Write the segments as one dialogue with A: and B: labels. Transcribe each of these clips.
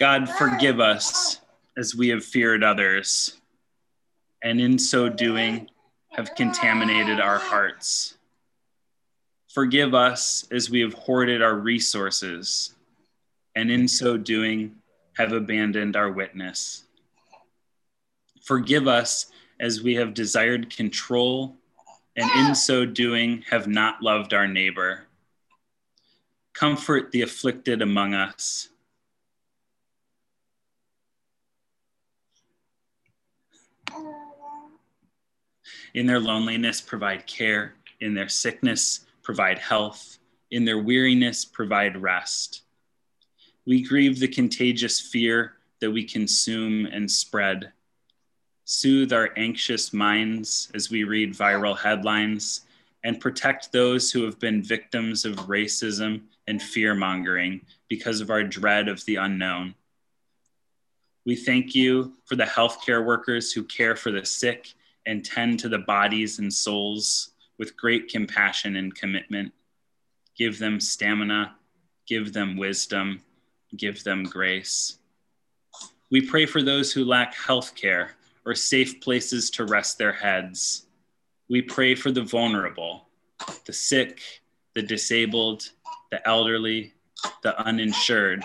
A: God, forgive us as we have feared others, and in so doing have contaminated our hearts. Forgive us as we have hoarded our resources, and in so doing have abandoned our witness. Forgive us as we have desired control, and in so doing have not loved our neighbor. Comfort the afflicted among us. In their loneliness, provide care. In their sickness, provide health. In their weariness, provide rest. We grieve the contagious fear that we consume and spread. Soothe our anxious minds as we read viral headlines and protect those who have been victims of racism and fear mongering because of our dread of the unknown. We thank you for the healthcare workers who care for the sick and tend to the bodies and souls with great compassion and commitment. Give them stamina, give them wisdom, give them grace. We pray for those who lack health care or safe places to rest their heads. We pray for the vulnerable, the sick, the disabled, the elderly, the uninsured,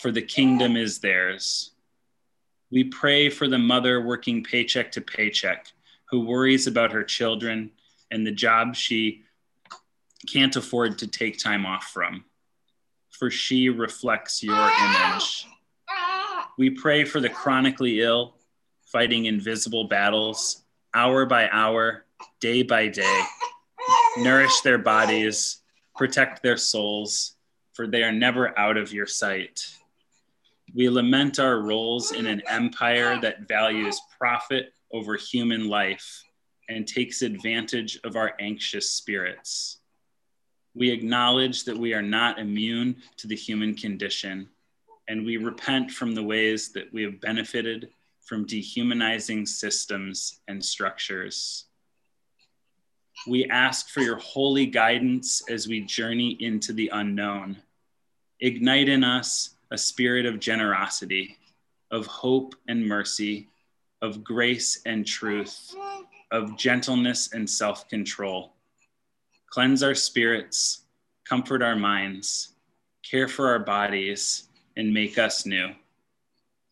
A: for the kingdom is theirs. We pray for the mother working paycheck to paycheck who worries about her children and the job she can't afford to take time off from, for she reflects your image. We pray for the chronically ill, fighting invisible battles, hour by hour, day by day. Nourish their bodies, protect their souls, for they are never out of your sight. We lament our roles in an empire that values profit over human life and takes advantage of our anxious spirits. We acknowledge that we are not immune to the human condition, and we repent from the ways that we have benefited from dehumanizing systems and structures. We ask for your holy guidance as we journey into the unknown. Ignite in us a spirit of generosity, of hope and mercy, of grace and truth, of gentleness and self control. Cleanse our spirits, comfort our minds, care for our bodies, and make us new.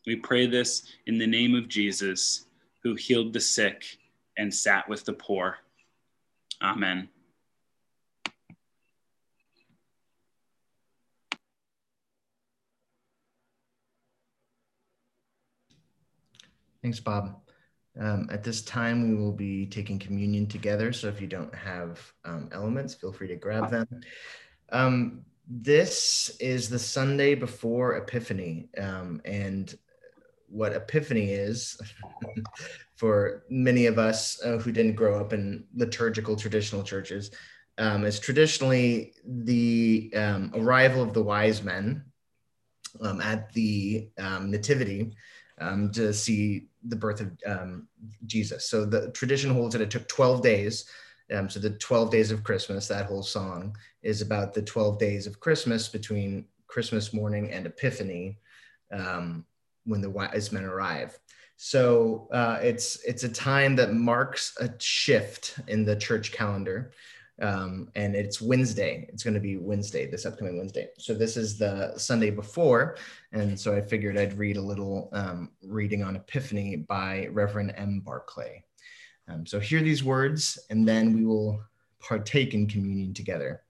A: We pray this in the name of Jesus, who healed the sick and sat with the poor. Amen.
B: Thanks, Bob. Um, at this time, we will be taking communion together. So if you don't have um, elements, feel free to grab them. Um, this is the Sunday before Epiphany. Um, and what Epiphany is, for many of us uh, who didn't grow up in liturgical traditional churches, um, is traditionally the um, arrival of the wise men at the Nativity to see the birth of um, Jesus. So the tradition holds that it took 12 days. Um, so the 12 days of Christmas, that whole song is about the 12 days of Christmas between Christmas morning and Epiphany um, when the wise men arrive. So uh, it's it's a time that marks a shift in the church calendar um, and it's Wednesday. It's going to be Wednesday, this upcoming Wednesday. So this is the Sunday before, and so I figured I'd read a little um, reading on Epiphany by Reverend M. Barclay. Um, so hear these words, and then we will partake in communion together.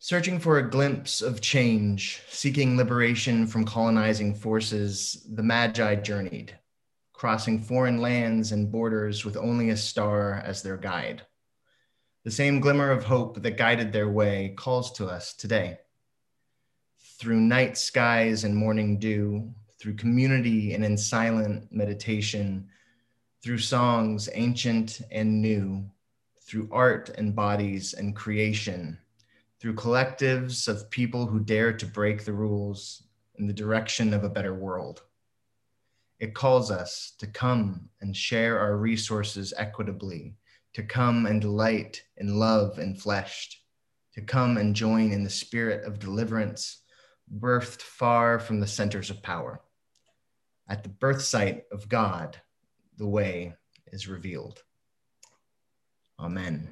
B: Searching for a glimpse of change, seeking liberation from colonizing forces, the Magi journeyed crossing foreign lands and borders with only a star as their guide. The same glimmer of hope that guided their way calls to us today. Through night skies and morning dew, through community and in silent meditation, through songs ancient and new, through art and bodies and creation, through collectives of people who dare to break the rules in the direction of a better world. It calls us to come and share our resources equitably, to come and delight in love and fleshed, to come and join in the spirit of deliverance, birthed far from the centers of power. At the birth site of God, the way is revealed. Amen.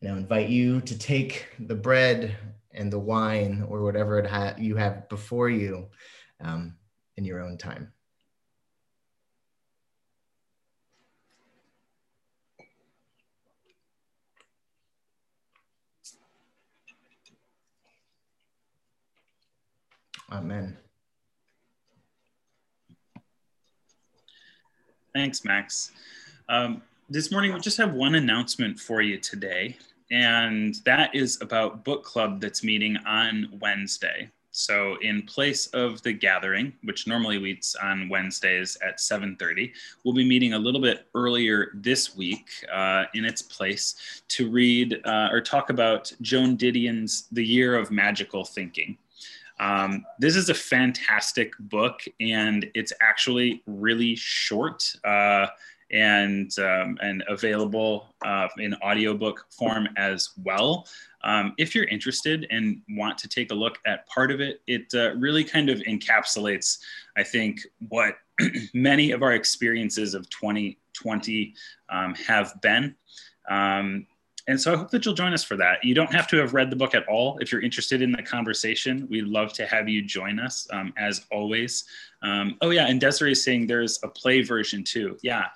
B: Now invite you to take the bread and the wine or whatever it ha- you have before you um, in your own time. Amen.
A: Thanks, Max. Um, this morning, we just have one announcement for you today, and that is about book club that's meeting on Wednesday. So, in place of the gathering, which normally meets on Wednesdays at 7:30, we'll be meeting a little bit earlier this week uh, in its place to read uh, or talk about Joan Didion's *The Year of Magical Thinking*. Um, this is a fantastic book, and it's actually really short uh, and um, and available uh, in audiobook form as well. Um, if you're interested and want to take a look at part of it, it uh, really kind of encapsulates, I think, what many of our experiences of 2020 um, have been. Um, and so I hope that you'll join us for that. You don't have to have read the book at all. If you're interested in the conversation, we'd love to have you join us um, as always. Um, oh, yeah. And Desiree is saying there's a play version too. Yeah.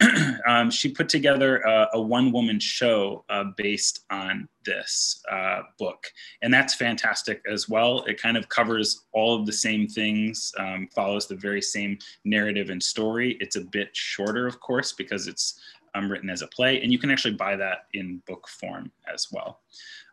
A: um, she put together a, a one woman show uh, based on this uh, book. And that's fantastic as well. It kind of covers all of the same things, um, follows the very same narrative and story. It's a bit shorter, of course, because it's um, written as a play, and you can actually buy that in book form as well.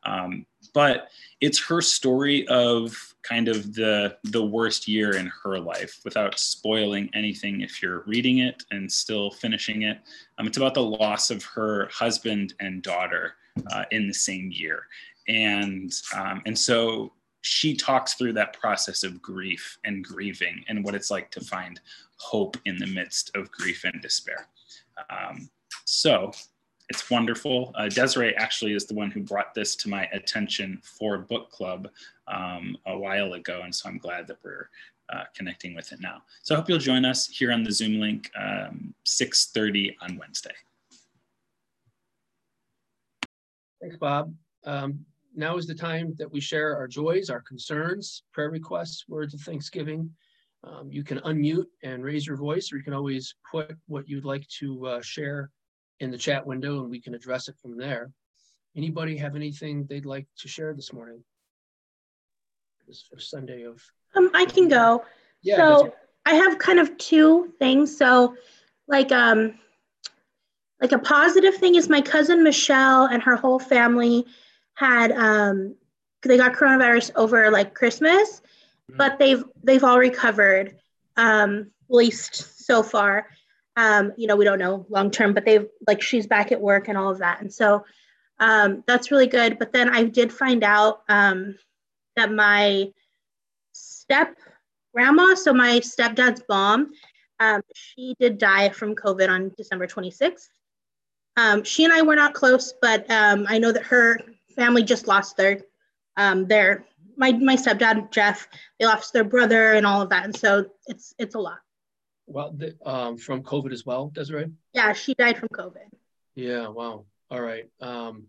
A: Um, but it's her story of kind of the the worst year in her life, without spoiling anything. If you're reading it and still finishing it, um, it's about the loss of her husband and daughter uh, in the same year, and um, and so she talks through that process of grief and grieving and what it's like to find hope in the midst of grief and despair. Um, so it's wonderful. Uh, Desiree actually is the one who brought this to my attention for book club um, a while ago. And so I'm glad that we're uh, connecting with it now. So I hope you'll join us here on the Zoom link, um, 6.30 on Wednesday.
C: Thanks, Bob. Um, now is the time that we share our joys, our concerns, prayer requests, words of thanksgiving. Um, you can unmute and raise your voice, or you can always put what you'd like to uh, share in the chat window and we can address it from there. Anybody have anything they'd like to share this morning? This first Sunday of.
D: Um, I can go. Yeah. So I have kind of two things. So, like, um, like a positive thing is my cousin Michelle and her whole family had um, they got coronavirus over like Christmas, mm-hmm. but they've they've all recovered, um, at least so far um, you know, we don't know long term, but they've like she's back at work and all of that. And so um, that's really good. But then I did find out um, that my step grandma, so my stepdad's mom, um, she did die from COVID on December 26th. Um, she and I were not close, but um, I know that her family just lost their um, their my my stepdad Jeff. They lost their brother and all of that, and so it's it's a lot.
C: Well, the, um, from COVID as well, Desiree?
D: Yeah, she died from COVID.
C: Yeah, wow. All right. Um,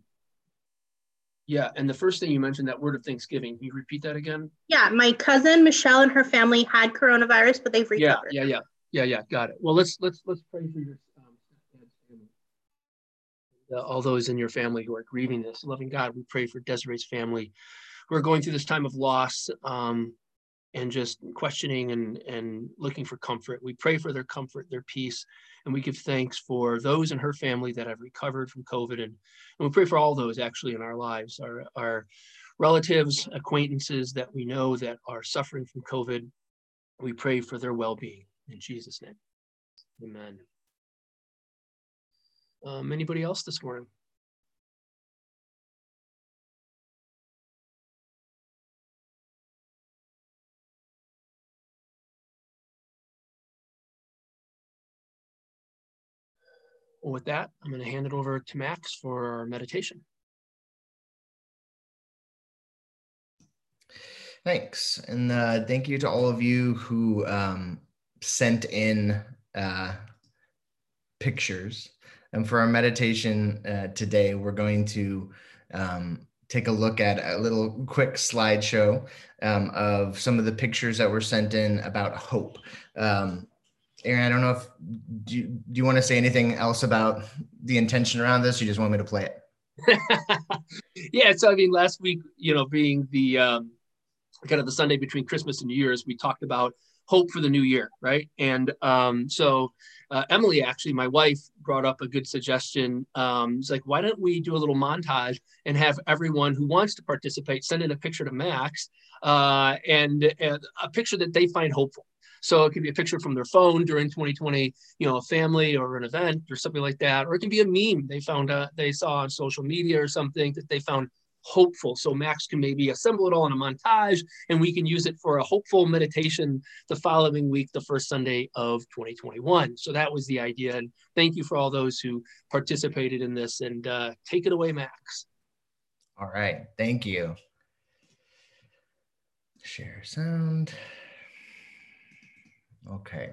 C: yeah, and the first thing you mentioned, that word of Thanksgiving, can you repeat that again?
D: Yeah, my cousin Michelle and her family had coronavirus, but they've recovered.
C: Yeah, yeah, yeah, yeah, yeah. Got it. Well, let's let's let's pray for your um, family, all those in your family who are grieving this. Loving God, we pray for Desiree's family who are going through this time of loss. Um, and just questioning and, and looking for comfort. We pray for their comfort, their peace, and we give thanks for those in her family that have recovered from COVID. And, and we pray for all those actually in our lives, our, our relatives, acquaintances that we know that are suffering from COVID. We pray for their well being in Jesus' name. Amen. Um, anybody else this morning? Well, with that, I'm going to hand it over to Max for our meditation.
B: Thanks. And uh, thank you to all of you who um, sent in uh, pictures. And for our meditation uh, today, we're going to um, take a look at a little quick slideshow um, of some of the pictures that were sent in about hope. Um, Aaron, I don't know if do you, do you want to say anything else about the intention around this? You just want me to play
C: it? yeah. So I mean, last week, you know, being the um, kind of the Sunday between Christmas and New Year's, we talked about hope for the new year, right? And um, so uh, Emily, actually, my wife, brought up a good suggestion. Um, it's like, why don't we do a little montage and have everyone who wants to participate send in a picture to Max uh, and, and a picture that they find hopeful. So it could be a picture from their phone during 2020, you know, a family or an event or something like that, or it can be a meme they found uh, they saw on social media or something that they found hopeful. So Max can maybe assemble it all in a montage and we can use it for a hopeful meditation the following week, the first Sunday of 2021. So that was the idea. And thank you for all those who participated in this and uh, take it away, Max.
B: All right. Thank you. Share sound. Okay.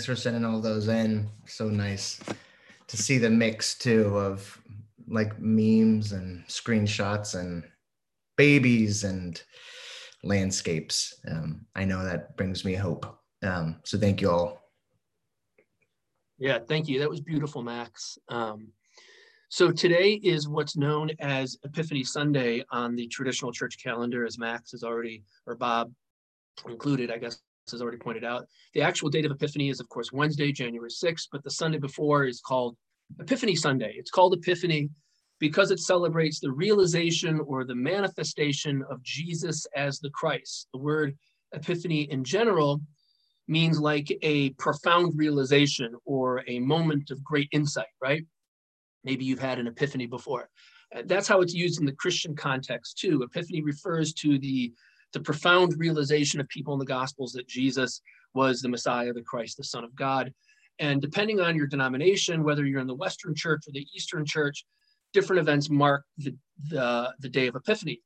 B: Thanks for sending all those in. So nice to see the mix too of like memes and screenshots and babies and landscapes. Um, I know that brings me hope. Um, so thank you all.
C: Yeah, thank you. That was beautiful, Max. Um, so today is what's known as Epiphany Sunday on the traditional church calendar, as Max has already, or Bob included, I guess, has already pointed out. The actual date of Epiphany is, of course, Wednesday, January 6th, but the Sunday before is called Epiphany Sunday. It's called Epiphany because it celebrates the realization or the manifestation of Jesus as the Christ. The word epiphany in general means like a profound realization or a moment of great insight, right? Maybe you've had an epiphany before. That's how it's used in the Christian context too. Epiphany refers to the the profound realization of people in the Gospels that Jesus was the Messiah, the Christ, the Son of God. And depending on your denomination, whether you're in the Western Church or the Eastern Church, different events mark the, the, the day of Epiphany.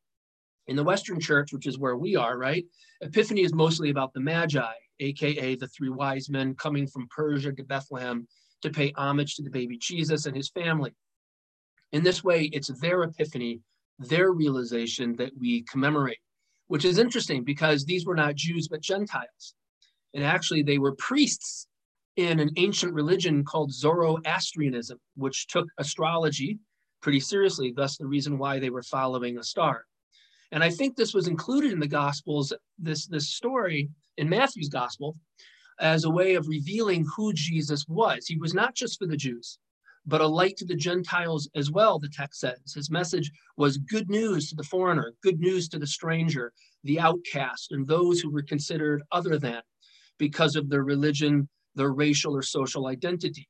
C: In the Western church, which is where we are, right? Epiphany is mostly about the Magi, aka the three wise men coming from Persia to Bethlehem to pay homage to the baby Jesus and his family. In this way, it's their epiphany, their realization that we commemorate, which is interesting because these were not Jews but Gentiles. And actually, they were priests in an ancient religion called Zoroastrianism, which took astrology pretty seriously, thus, the reason why they were following a star. And I think this was included in the Gospels, this, this story in Matthew's Gospel, as a way of revealing who Jesus was. He was not just for the Jews, but a light to the Gentiles as well, the text says. His message was good news to the foreigner, good news to the stranger, the outcast, and those who were considered other than because of their religion, their racial or social identity.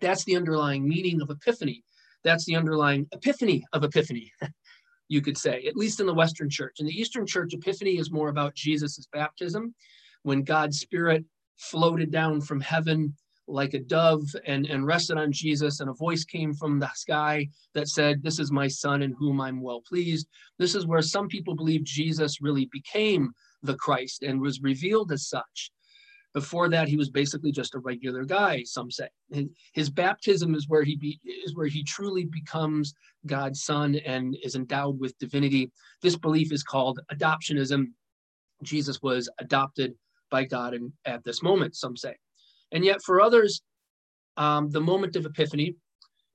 C: That's the underlying meaning of epiphany. That's the underlying epiphany of epiphany, you could say, at least in the Western church. In the Eastern church, epiphany is more about Jesus' baptism, when God's Spirit floated down from heaven like a dove and, and rested on Jesus, and a voice came from the sky that said, This is my son in whom I'm well pleased. This is where some people believe Jesus really became the Christ and was revealed as such. Before that, he was basically just a regular guy. Some say his, his baptism is where he be, is where he truly becomes God's son and is endowed with divinity. This belief is called adoptionism. Jesus was adopted by God in, at this moment. Some say, and yet for others, um, the moment of Epiphany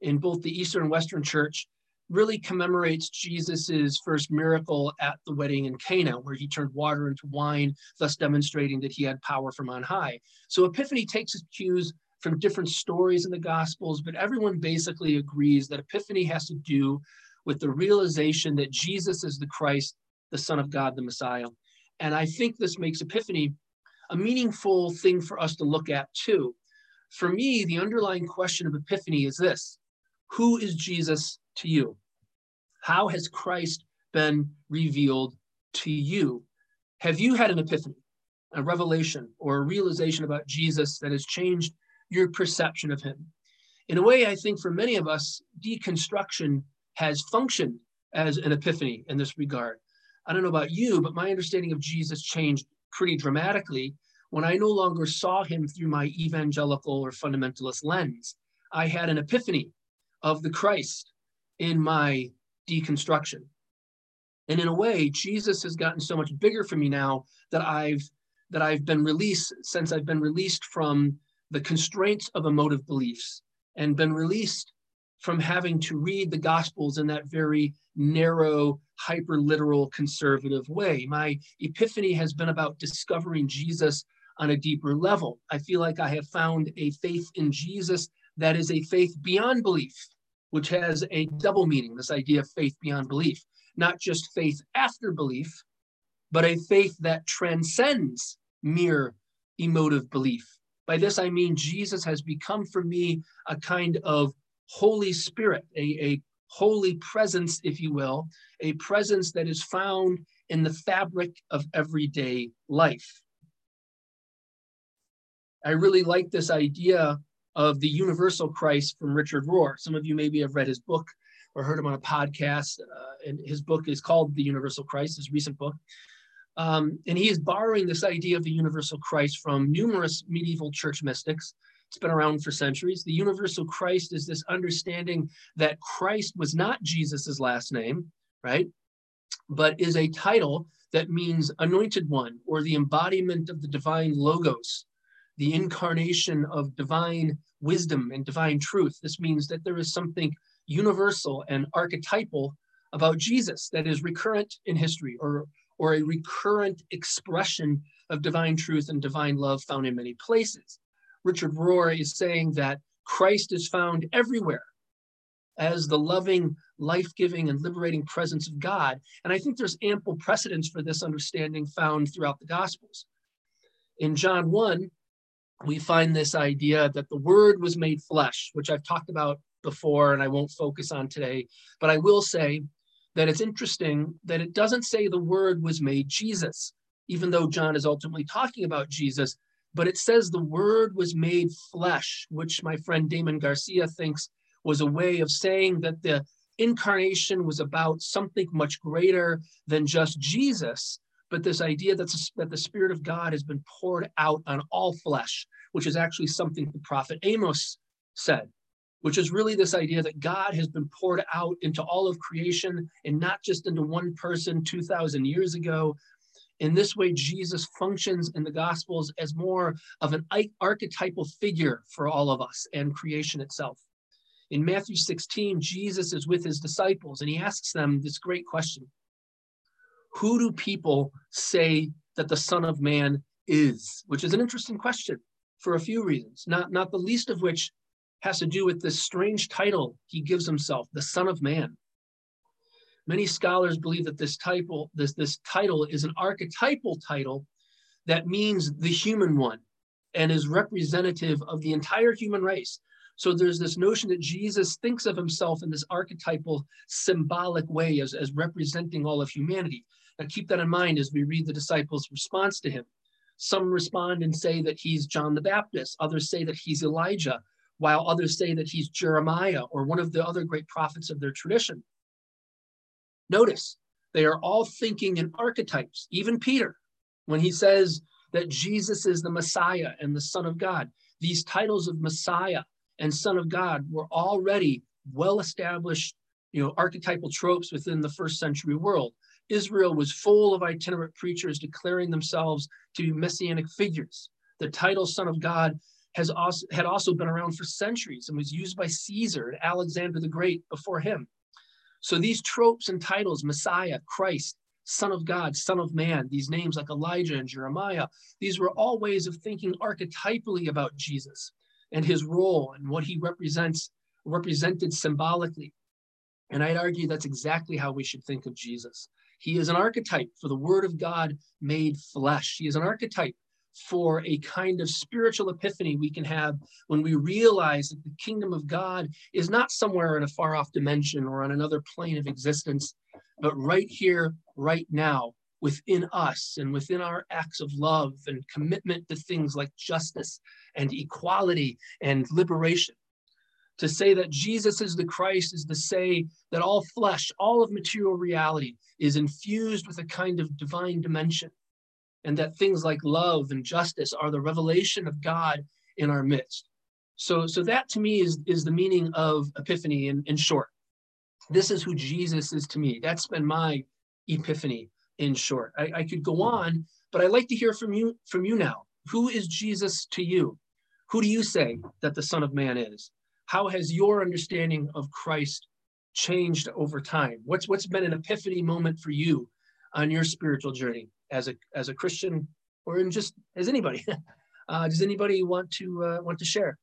C: in both the Eastern and Western Church really commemorates Jesus's first miracle at the wedding in Cana, where he turned water into wine, thus demonstrating that he had power from on high. So Epiphany takes its cues from different stories in the Gospels, but everyone basically agrees that Epiphany has to do with the realization that Jesus is the Christ, the Son of God, the Messiah. And I think this makes Epiphany a meaningful thing for us to look at too. For me, the underlying question of Epiphany is this Who is Jesus to you? How has Christ been revealed to you? Have you had an epiphany, a revelation, or a realization about Jesus that has changed your perception of him? In a way, I think for many of us, deconstruction has functioned as an epiphany in this regard. I don't know about you, but my understanding of Jesus changed pretty dramatically when I no longer saw him through my evangelical or fundamentalist lens. I had an epiphany of the Christ in my deconstruction. And in a way, Jesus has gotten so much bigger for me now that I've that I've been released since I've been released from the constraints of emotive beliefs and been released from having to read the gospels in that very narrow, hyper literal conservative way. My epiphany has been about discovering Jesus on a deeper level. I feel like I have found a faith in Jesus that is a faith beyond belief which has a double meaning this idea of faith beyond belief, not just faith after belief, but a faith that transcends mere emotive belief. By this, I mean Jesus has become for me a kind of Holy Spirit, a, a holy presence, if you will, a presence that is found in the fabric of everyday life. I really like this idea of the universal Christ from Richard Rohr. Some of you maybe have read his book or heard him on a podcast. Uh, and his book is called The Universal Christ, his recent book. Um, and he is borrowing this idea of the universal Christ from numerous medieval church mystics. It's been around for centuries. The universal Christ is this understanding that Christ was not Jesus's last name, right? But is a title that means anointed one or the embodiment of the divine logos the incarnation of divine wisdom and divine truth. This means that there is something universal and archetypal about Jesus that is recurrent in history or, or a recurrent expression of divine truth and divine love found in many places. Richard Rohr is saying that Christ is found everywhere as the loving, life giving, and liberating presence of God. And I think there's ample precedence for this understanding found throughout the Gospels. In John 1, we find this idea that the word was made flesh, which I've talked about before and I won't focus on today, but I will say that it's interesting that it doesn't say the word was made Jesus, even though John is ultimately talking about Jesus, but it says the word was made flesh, which my friend Damon Garcia thinks was a way of saying that the incarnation was about something much greater than just Jesus, but this idea that, that the Spirit of God has been poured out on all flesh, which is actually something the prophet Amos said, which is really this idea that God has been poured out into all of creation and not just into one person 2,000 years ago. In this way, Jesus functions in the Gospels as more of an archetypal figure for all of us and creation itself. In Matthew 16, Jesus is with his disciples and he asks them this great question Who do people say that the Son of Man is? Which is an interesting question for a few reasons, not, not the least of which has to do with this strange title he gives himself, the Son of Man. Many scholars believe that this title, this, this title is an archetypal title that means the human one and is representative of the entire human race. So there's this notion that Jesus thinks of himself in this archetypal, symbolic way as, as representing all of humanity. Now keep that in mind as we read the disciples' response to him. Some respond and say that he's John the Baptist. Others say that he's Elijah, while others say that he's Jeremiah or one of the other great prophets of their tradition. Notice, they are all thinking in archetypes, even Peter, when he says that Jesus is the Messiah and the Son of God. These titles of Messiah and Son of God were already well established, you know, archetypal tropes within the first century world. Israel was full of itinerant preachers declaring themselves to be messianic figures. The title Son of God has also had also been around for centuries and was used by Caesar and Alexander the Great before him. So these tropes and titles, Messiah, Christ, Son of God, Son of Man, these names like Elijah and Jeremiah, these were all ways of thinking archetypally about Jesus and his role and what he represents represented symbolically. And I'd argue that's exactly how we should think of Jesus. He is an archetype for the Word of God made flesh. He is an archetype for a kind of spiritual epiphany we can have when we realize that the kingdom of God is not somewhere in a far off dimension or on another plane of existence, but right here, right now, within us and within our acts of love and commitment to things like justice and equality and liberation. To say that Jesus is the Christ is to say that all flesh, all of material reality is infused with a kind of divine dimension, and that things like love and justice are the revelation of God in our midst. So, so that to me is, is the meaning of epiphany in, in short. This is who Jesus is to me. That's been my epiphany in short. I, I could go on, but I'd like to hear from you from you now. Who is Jesus to you? Who do you say that the Son of Man is? How has your understanding of Christ changed over time? What's what's been an epiphany moment for you on your spiritual journey as a as a Christian or in just as anybody? Uh, does anybody want to uh, want to share?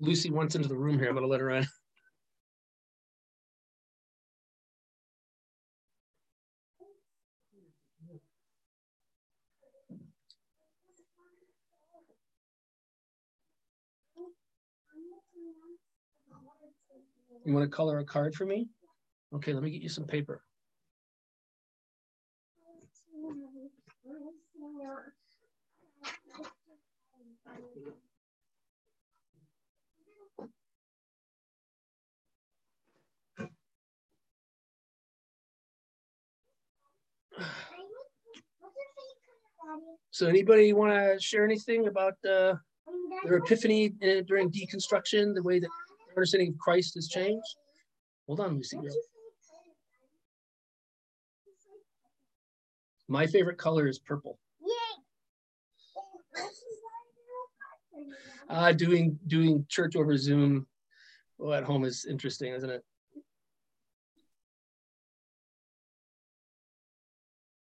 C: Lucy wants into the room here. I'm going to let her in. You want to color a card for me? Okay, let me get you some paper. So anybody want to share anything about uh, their epiphany uh, during deconstruction, the way that understanding of Christ has changed? Hold on, Lucy. My favorite color is purple. Uh, doing doing church over Zoom well, at home is interesting, isn't it?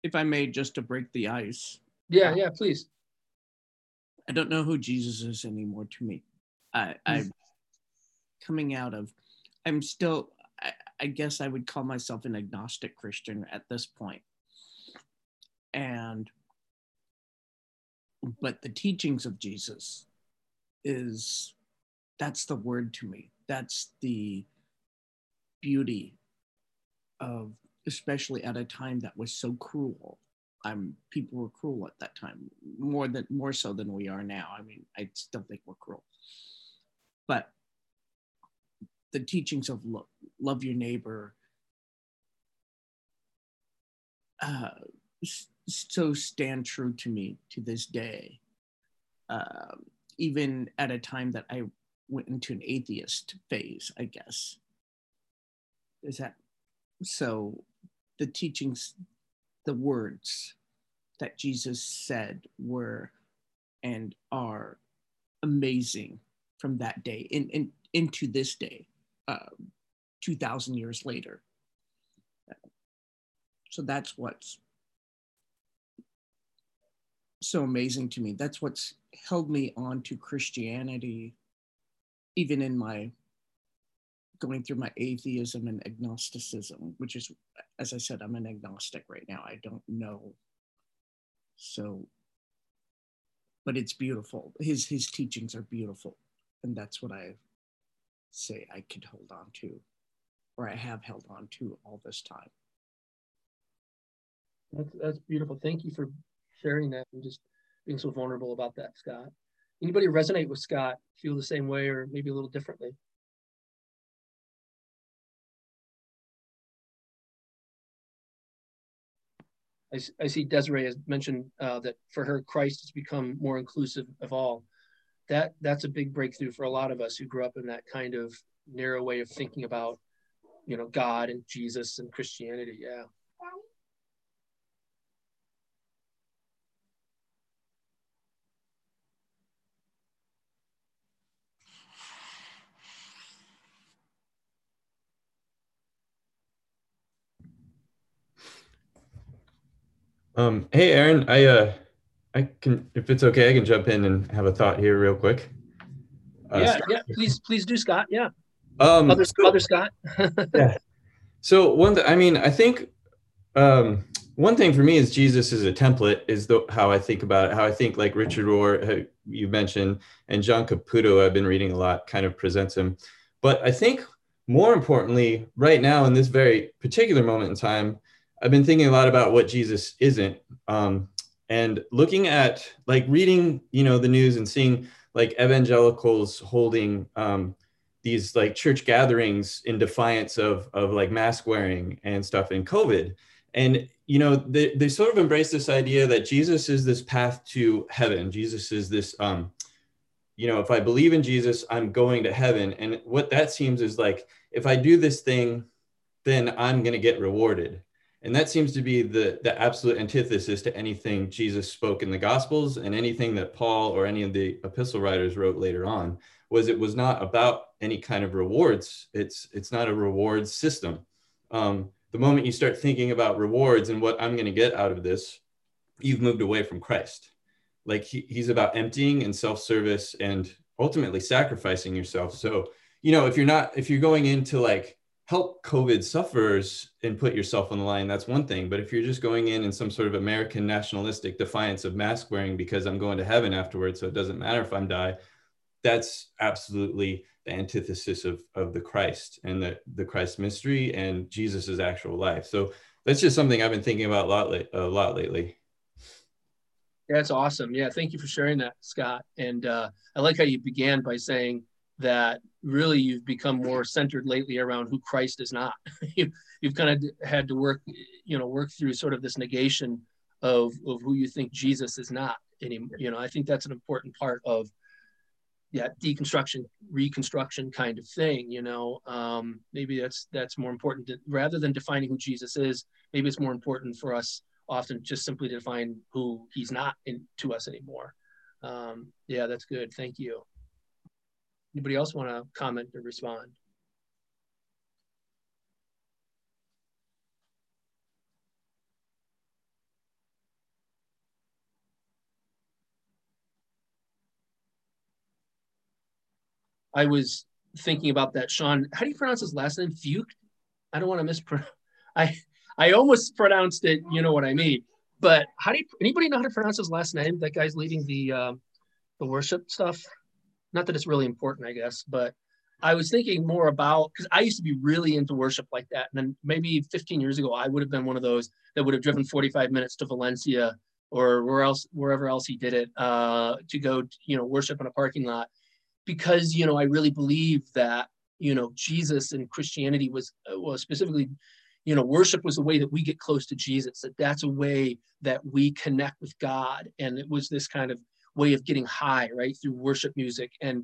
E: if I may, just to break the ice.
C: Yeah, yeah, please.
E: I don't know who Jesus is anymore to me. I, I'm coming out of, I'm still, I, I guess I would call myself an agnostic Christian at this point. And, but the teachings of Jesus is that's the word to me. That's the beauty of especially at a time that was so cruel. I'm people were cruel at that time, more than more so than we are now. I mean, I still think we're cruel. But the teachings of love, love your neighbor, uh, so stand true to me to this day. Uh, even at a time that I went into an atheist phase, I guess. Is that so? The teachings, the words that Jesus said were and are amazing from that day in, in, into this day, uh, 2,000 years later. So that's what's so amazing to me. That's what's held me on to Christianity, even in my going through my atheism and agnosticism, which is, as I said, I'm an agnostic right now. I don't know. So, but it's beautiful. His his teachings are beautiful, and that's what I say I could hold on to, or I have held on to all this time.
C: That's that's beautiful. Thank you for sharing that and just being so vulnerable about that, Scott. Anybody resonate with Scott, feel the same way or maybe a little differently? I, I see Desiree has mentioned uh, that for her, Christ has become more inclusive of all. That that's a big breakthrough for a lot of us who grew up in that kind of narrow way of thinking about, you know, God and Jesus and Christianity. Yeah.
F: Um, hey, Aaron, I uh, I can, if it's okay, I can jump in and have a thought here real quick.
C: Uh, yeah, yeah, please, please do, Scott. Yeah. Um, other, so, other Scott.
F: yeah. So one, th- I mean, I think um, one thing for me is Jesus is a template. Is the how I think about it. How I think, like Richard Rohr, you mentioned, and John Caputo, I've been reading a lot, kind of presents him. But I think more importantly, right now in this very particular moment in time, I've been thinking a lot about what Jesus isn't, um, and looking at like reading, you know, the news and seeing like evangelicals holding um, these like church gatherings in defiance of of like mask wearing and stuff in COVID, and you know they they sort of embrace this idea that Jesus is this path to heaven. Jesus is this um, you know, if I believe in Jesus, I'm going to heaven. And what that seems is like, if I do this thing, then I'm going to get rewarded. And that seems to be the, the absolute antithesis to anything Jesus spoke in the Gospels and anything that Paul or any of the epistle writers wrote later on was it was not about any kind of rewards. It's it's not a reward system. Um, the moment you start thinking about rewards and what I'm going to get out of this, you've moved away from Christ. Like he, he's about emptying and self-service and ultimately sacrificing yourself. So, you know, if you're not, if you're going into like help COVID sufferers and put yourself on the line, that's one thing. But if you're just going in in some sort of American nationalistic defiance of mask wearing because I'm going to heaven afterwards, so it doesn't matter if I'm die, that's absolutely the antithesis of, of the Christ and the, the Christ mystery and Jesus's actual life. So that's just something I've been thinking about a lot, a lot lately.
C: That's awesome. Yeah, thank you for sharing that, Scott. And uh, I like how you began by saying that really you've become more centered lately around who Christ is not. you, have kind of had to work, you know, work through sort of this negation of, of who you think Jesus is not anymore. You know, I think that's an important part of yeah, deconstruction, reconstruction kind of thing, you know, um, maybe that's, that's more important to, rather than defining who Jesus is, maybe it's more important for us often just simply to define who he's not in, to us anymore. Um, yeah, that's good. Thank you. Anybody else want to comment or respond? I was thinking about that, Sean. How do you pronounce his last name? Fuchs? I don't want to mispronounce. I I almost pronounced it. You know what I mean. But how do you, anybody know how to pronounce his last name? That guy's leading the uh, the worship stuff. Not that it's really important, I guess, but I was thinking more about because I used to be really into worship like that. And then maybe 15 years ago, I would have been one of those that would have driven 45 minutes to Valencia or where else, wherever else he did it, uh, to go, you know, worship in a parking lot, because you know I really believe that you know Jesus and Christianity was was specifically, you know, worship was a way that we get close to Jesus. That that's a way that we connect with God, and it was this kind of way of getting high, right, through worship music and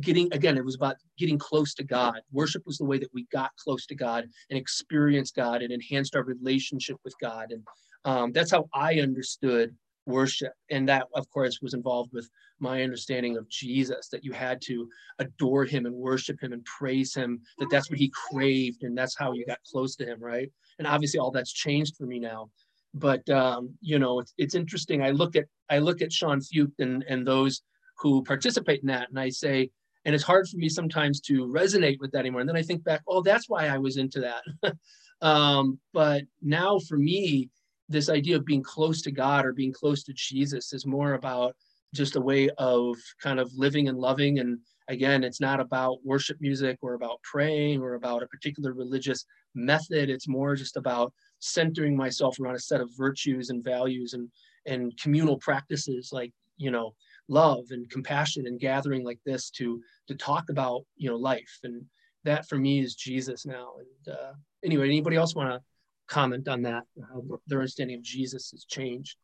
C: getting, again, it was about getting close to God. Worship was the way that we got close to God and experienced God and enhanced our relationship with God. And um, that's how I understood worship. And that, of course, was involved with my understanding of Jesus, that you had to adore him and worship him and praise him, that that's what he craved and that's how you got close to him, right? And obviously, all that's changed for me now but um, you know it's, it's interesting. I look at i look at sean feucht and and those who participate in that and i say and it's hard for me sometimes to resonate with that anymore. And then i think back oh that's why i was into that. Um, but now for me this idea of being close to god or being close to jesus is more about just a way of kind of living and loving. And again it's not about worship music or about praying or about a particular religious method. It's more just about centering myself around a set of virtues and values and and communal practices like you know love and compassion and gathering like this to to talk about you know life. And that for me is jesus now. And uh, anyway anybody else want to comment on that? How their understanding of jesus has changed.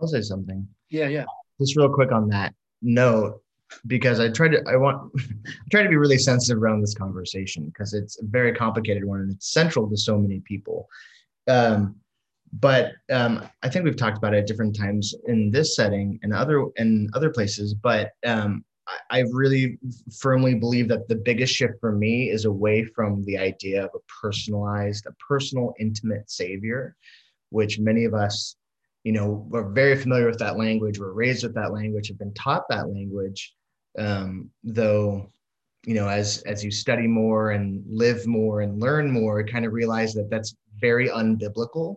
B: I'll say something.
C: Yeah yeah.
B: Just real quick on that note because I try to I want I try to be really sensitive around this conversation because it's a very complicated one and it's central to so many people. Um, but um, I think we've talked about it at different times in this setting and other and other places. But um, I, I really firmly believe that the biggest shift for me is away from the idea of a personalized, a personal, intimate savior, which many of us, you know, we're very familiar with that language. We're raised with that language, have been taught that language. Um, though you know as as you study more and live more and learn more kind of realize that that's very unbiblical.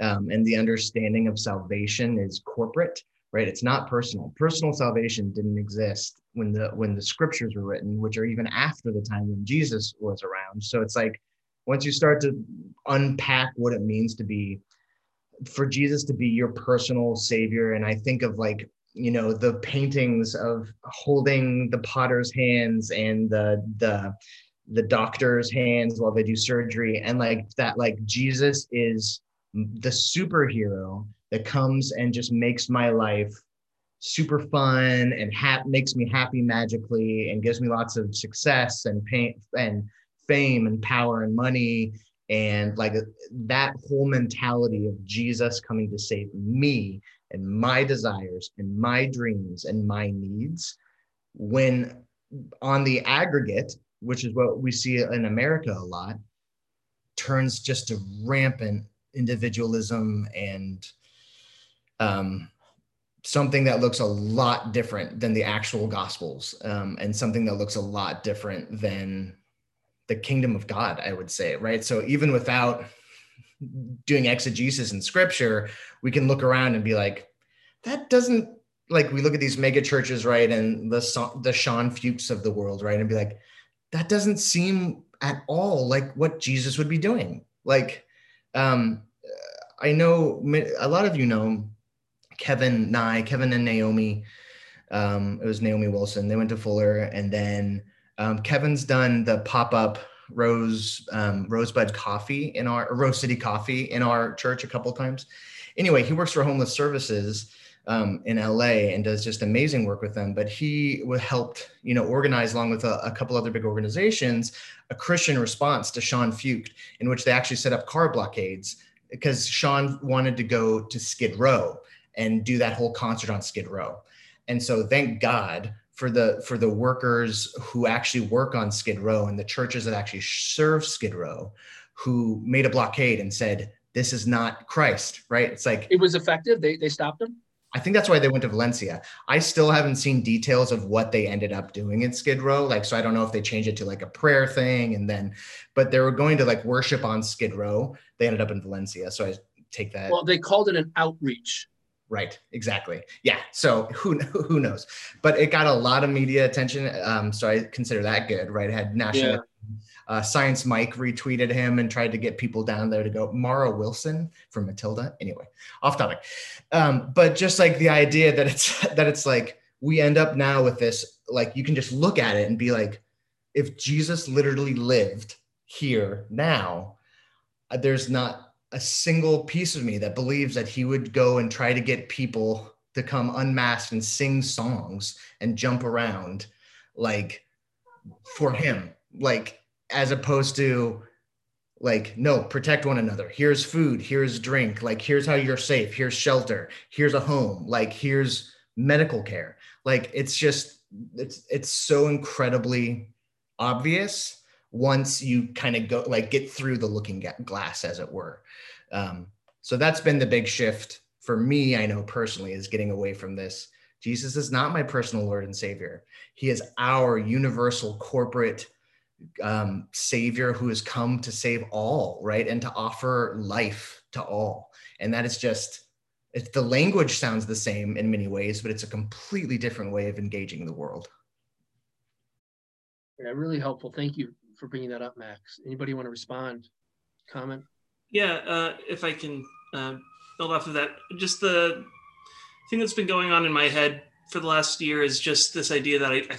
B: Um, and the understanding of salvation is corporate, right? It's not personal. Personal salvation didn't exist when the when the scriptures were written, which are even after the time when Jesus was around. So it's like once you start to unpack what it means to be for Jesus to be your personal savior, and I think of like you know the paintings of holding the potter's hands and the the the doctor's hands while they do surgery. And like that like jesus is the superhero that comes and just makes my life super fun and ha- makes me happy magically and gives me lots of success and pain and fame and power and money. And like that whole mentality of jesus coming to save me and my desires and my dreams and my needs when on the aggregate which is what we see in America a lot, turns just to rampant individualism and um, something that looks a lot different than the actual gospels um, and something that looks a lot different than the kingdom of God, I would say, right? So even without doing exegesis in scripture, we can look around and be like, that doesn't like we look at these mega churches, right? And the the Sean Feuchts of the world, right? And be like, that doesn't seem at all like what Jesus would be doing. Like, um, I know a lot of you know Kevin Nye, Kevin and Naomi. Um, it was Naomi Wilson. They went to Fuller, and then um, Kevin's done the pop up Rose um, Rosebud Coffee in our Rose City Coffee in our church a couple times. Anyway, he works for Homeless Services, um, in LA and does just amazing work with them. But he helped, you know, organize along with a, a, couple other big organizations a Christian response to Sean Feucht, in which they actually set up car blockades because Sean wanted to go to Skid Row and do that whole concert on Skid Row. And so, thank God for the for the workers who actually work on Skid Row and the churches that actually serve Skid Row, who made a blockade and said, "This is not Christ." Right? It's like
C: it was effective. They they stopped them.
B: I think that's why they went to Valencia. I still haven't seen details of what they ended up doing in Skid Row. Like, so I don't know if they changed it to like a prayer thing and then, but they were going to like worship on Skid Row. They ended up in Valencia. So I take that.
C: Well, they called it an outreach.
B: Right, exactly. Yeah. So who who knows? But it got a lot of media attention, um, so I consider that good. Right, it had national. Yeah. Uh, Science Mike retweeted him and tried to get people down there to go. Mara Wilson from Matilda. Anyway, off topic. Um, but just like the idea that it's that it's like we end up now with this. Like you can just look at it and be like, if Jesus literally lived here now, uh, there's not a single piece of me that believes that he would go and try to get people to come unmasked and sing songs and jump around like for him like as opposed to like no protect one another. Here's food. Here's drink. Like here's how you're safe. Here's shelter. Here's a home. Like here's medical care. Like it's just it's it's so incredibly obvious once you kind of go like get through the looking glass as it were. Um, so that's been the big shift for me i know personally is getting away from this. Jesus is not my personal lord and savior. He is our universal corporate um, savior who has come to save all right and to offer life to all. And that is just it, the language sounds the same in many ways but it's a completely different way of engaging the world.
C: Yeah really helpful. Thank you for bringing that up, Max. Anybody want to respond, comment?
G: Yeah, uh, if I can uh, build off of that, just the thing that's been going on in my head for the last year is just this idea that I, I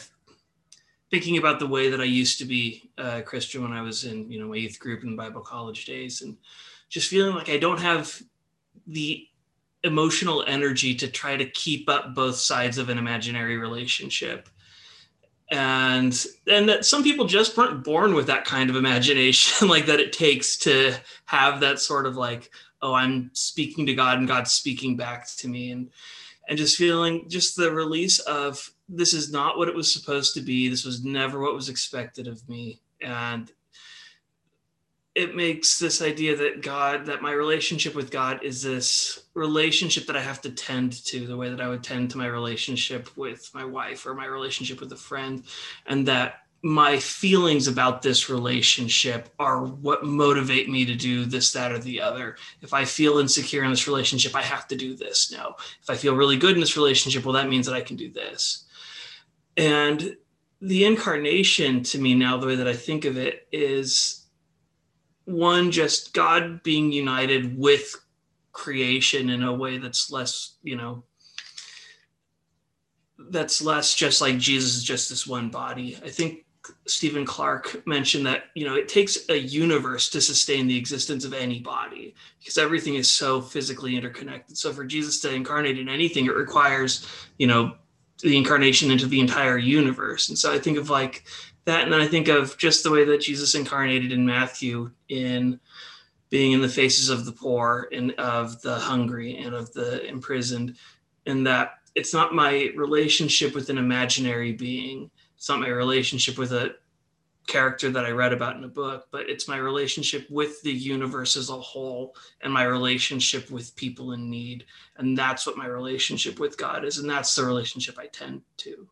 G: thinking about the way that I used to be a Christian when I was in you know my youth group and Bible college days, and just feeling like I don't have the emotional energy to try to keep up both sides of an imaginary relationship and and that some people just weren't born with that kind of imagination like that it takes to have that sort of like oh i'm speaking to god and god's speaking back to me. And and just feeling just the release of this is not what it was supposed to be. This was never what was expected of me. And it makes this idea that God, that my relationship with God is this relationship that I have to tend to the way that I would tend to my relationship with my wife or my relationship with a friend. And that my feelings about this relationship are what motivate me to do this, that, or the other. If I feel insecure in this relationship, I have to do this. No. If I feel really good in this relationship, well, that means that I can do this. And the incarnation to me now, the way that I think of it is one just god being united with creation in a way that's less you know that's less just like jesus is just this one body. I think stephen clark mentioned that you know it takes a universe to sustain the existence of any body because everything is so physically interconnected. So for jesus to incarnate in anything it requires you know the incarnation into the entire universe. And so i think of like that and then i think of just the way that jesus incarnated in matthew in being in the faces of the poor and of the hungry and of the imprisoned and that it's not my relationship with an imaginary being. It's not my relationship with a character that i read about in a book but it's my relationship with the universe as a whole and my relationship with people in need. And that's what my relationship with god is and that's the relationship i tend to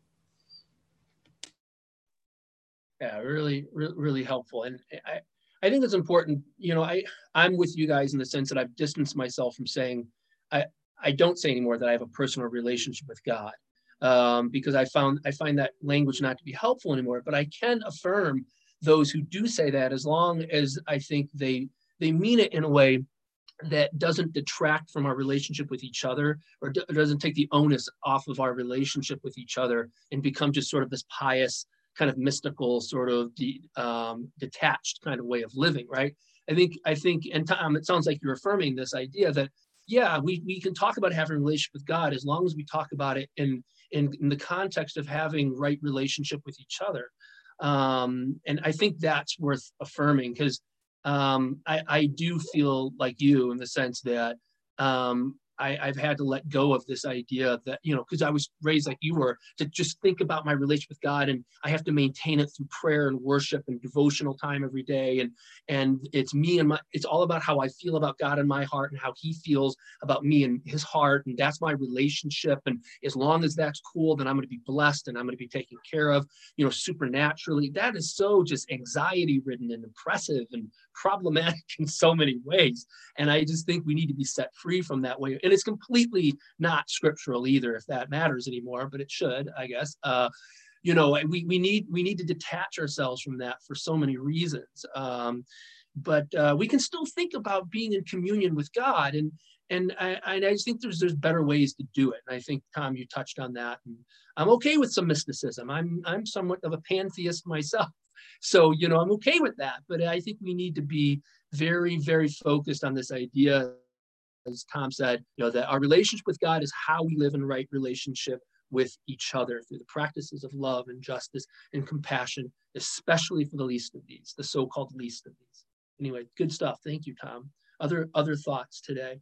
C: yeah really really, really helpful and i i think it's important you know i i'm with you guys in the sense that i've distanced myself from saying i i don't say anymore that i have a personal relationship with god um, because i found i find that language not to be helpful anymore but i can affirm those who do say that as long as i think they they mean it in a way that doesn't detract from our relationship with each other or d- doesn't take the onus off of our relationship with each other and become just sort of this pious kind of mystical, sort of de, um, detached kind of way of living, right? I think, I think, and Tom, it sounds like you're affirming this idea that, yeah, we, we can talk about having a relationship with God as long as we talk about it in, in, in the context of having right relationship with each other. Um, and I think that's worth affirming because um, I, I do feel like you in the sense that um, I, have had to let go of this idea that, you know, because I was raised like you were, to just think about my relationship with God and I have to maintain it through prayer and worship and devotional time every day. And and it's me and my it's all about how I feel about God in my heart and how he feels about me and his heart. And that's my relationship. And as long as that's cool, then I'm going to be blessed and I'm going to be taken care of, you know, supernaturally. That is so just anxiety ridden and oppressive and problematic in so many ways. And I just think we need to be set free from that way and it's completely not scriptural either, if that matters anymore, but it should, I guess. Uh, you know, we, we need we need to detach ourselves from that for so many reasons. Um, but uh, we can still think about being in communion with God, and and I, I just think there's there's better ways to do it. And I think Tom, you touched on that. And I'm okay with some mysticism. I'm I'm somewhat of a pantheist myself, so you know I'm okay with that. But I think we need to be very very focused on this idea, as Tom said, you know that our relationship with God is how we live in right relationship with each other through the practices of love and justice and compassion, especially for the least of these, the so-called least of these. Anyway, good stuff. Thank you, Tom. Other other thoughts today?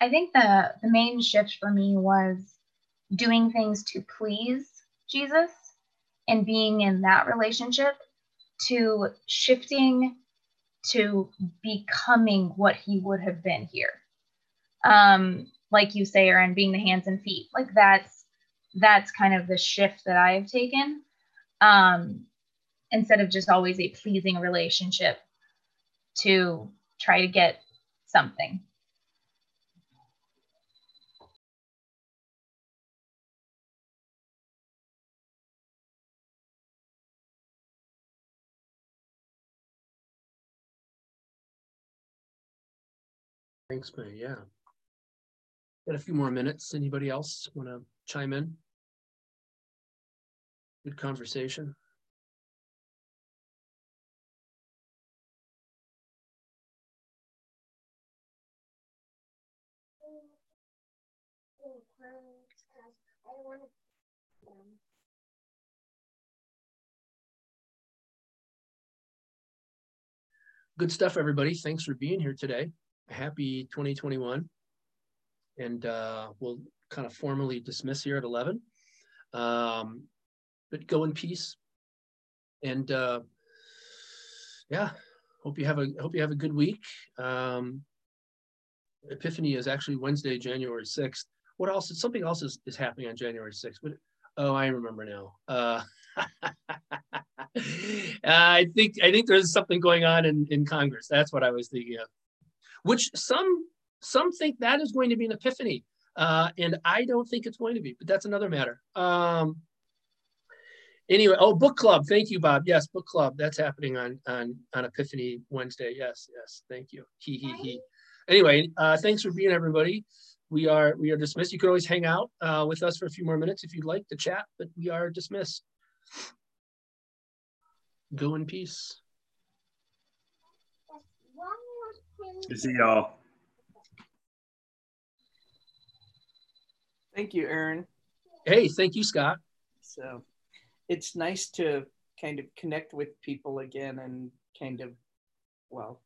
H: I think the the main shift for me was doing things to please Jesus and being in that relationship to shifting to becoming what he would have been here. Um, like you say, Aaron, being the hands and feet. Like that's that's kind of the shift that I've taken. Um, instead of just always a pleasing relationship to try to get something.
C: Thanks, May. Yeah. Got a few more minutes. Anybody else want to chime in? Good conversation. Good stuff, everybody. Thanks for being here today happy 2021. And uh, we'll kind of formally dismiss here at 11. Um, but go in peace. And uh, yeah, hope you have a hope you have a good week. Um, Epiphany is actually Wednesday, January 6th. What else? Something else is, is happening on January 6th. But, oh, I remember now. Uh, I think I think there's something going on in, in Congress. That's what I was thinking of which some some think that is going to be an epiphany. Uh, and I don't think it's going to be, but that's another matter. Um, anyway, oh, book club. Thank you, Bob. Yes, book club. That's happening on on on Epiphany Wednesday. Yes, yes. Thank you. He he he. Anyway, uh, thanks for being everybody. We are we are dismissed. You can always hang out uh, with us for a few more minutes if you'd like to chat, but we are dismissed. Go in peace.
A: Good to see y'all.
E: Thank you, Aaron.
C: Hey, thank you, Scott.
E: So it's nice to kind of connect with people again and kind of, well,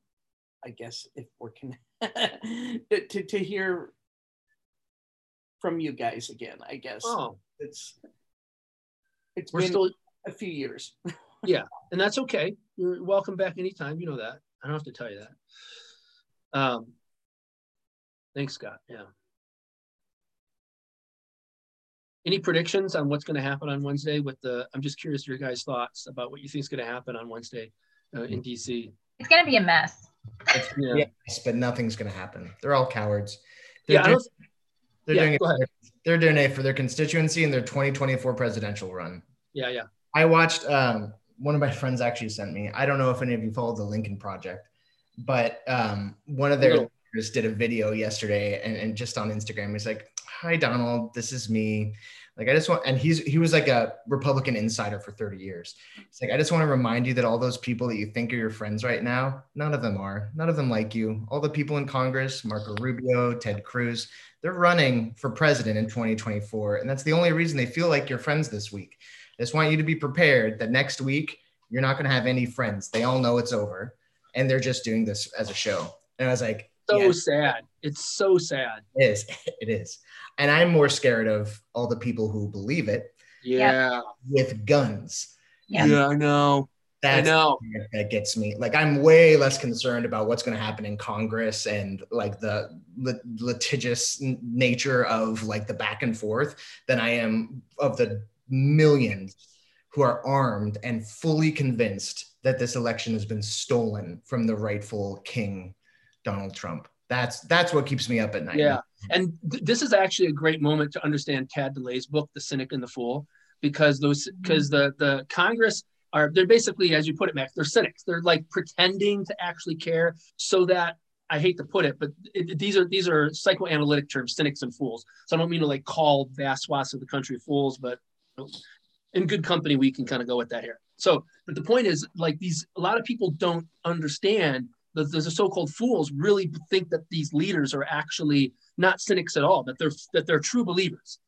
E: I guess if we're connected, to, to hear from you guys again, I guess.
C: Oh.
E: It's, it's
C: we're
E: been
C: still
E: a few years.
C: yeah, and that's okay. You're welcome back anytime. You know that. I don't have to tell you that. Um, thanks, Scott. Yeah. Any predictions on what's going to happen on Wednesday? With the, I'm just curious your guys' thoughts about what you think is going to happen on Wednesday uh, in DC.
H: It's going to be a mess.
B: yeah. Yes, but nothing's going to happen. They're all cowards. They're
C: yeah,
B: doing, they're
C: yeah,
B: doing it. They're doing it for their constituency and their 2024 presidential run.
C: Yeah, yeah.
B: I watched. Um, one of my friends actually sent me. I don't know if any of you followed the Lincoln Project, but um, one of their leaders did a video yesterday and, and just on Instagram. He's like, "Hi Donald, this is me. Like, I just want," and he's he was like a Republican insider for 30 years. He's like, I just want to remind you that all those people that you think are your friends right now, none of them are. None of them like you. All the people in Congress, Marco Rubio, Ted Cruz, they're running for president in 2024, and that's the only reason they feel like your friends this week. I just want you to be prepared that next week you're not going to have any friends. They all know it's over and they're just doing this as a show. And I was like,
C: so yeah. sad. It's so sad.
B: It is. It is. And I'm more scared of all the people who believe it.
C: Yeah.
B: With guns.
C: Yeah, yeah I know.
B: That's
C: I know.
B: That gets me. Like, I'm way less concerned about what's going to happen in Congress and like the lit- litigious nature of like the back and forth than I am of the millions who are armed and fully convinced that this election has been stolen from the rightful king, Donald Trump. That's that's what keeps me up at night.
C: Yeah, and th- this is actually a great moment to understand Tad DeLay's book, The Cynic and the Fool, because those mm-hmm. because the the Congress are they're basically, as you put it, Max, they're cynics. They're like pretending to actually care so that I hate to put it, but it, these are these are psychoanalytic terms, cynics and fools. So I don't mean to like call vast swaths of the country fools, but in good company, we can kind of go with that here. So, but the point is, like these, a lot of people don't understand that the so-called fools really think that these leaders are actually not cynics at all, that they're that they're true believers.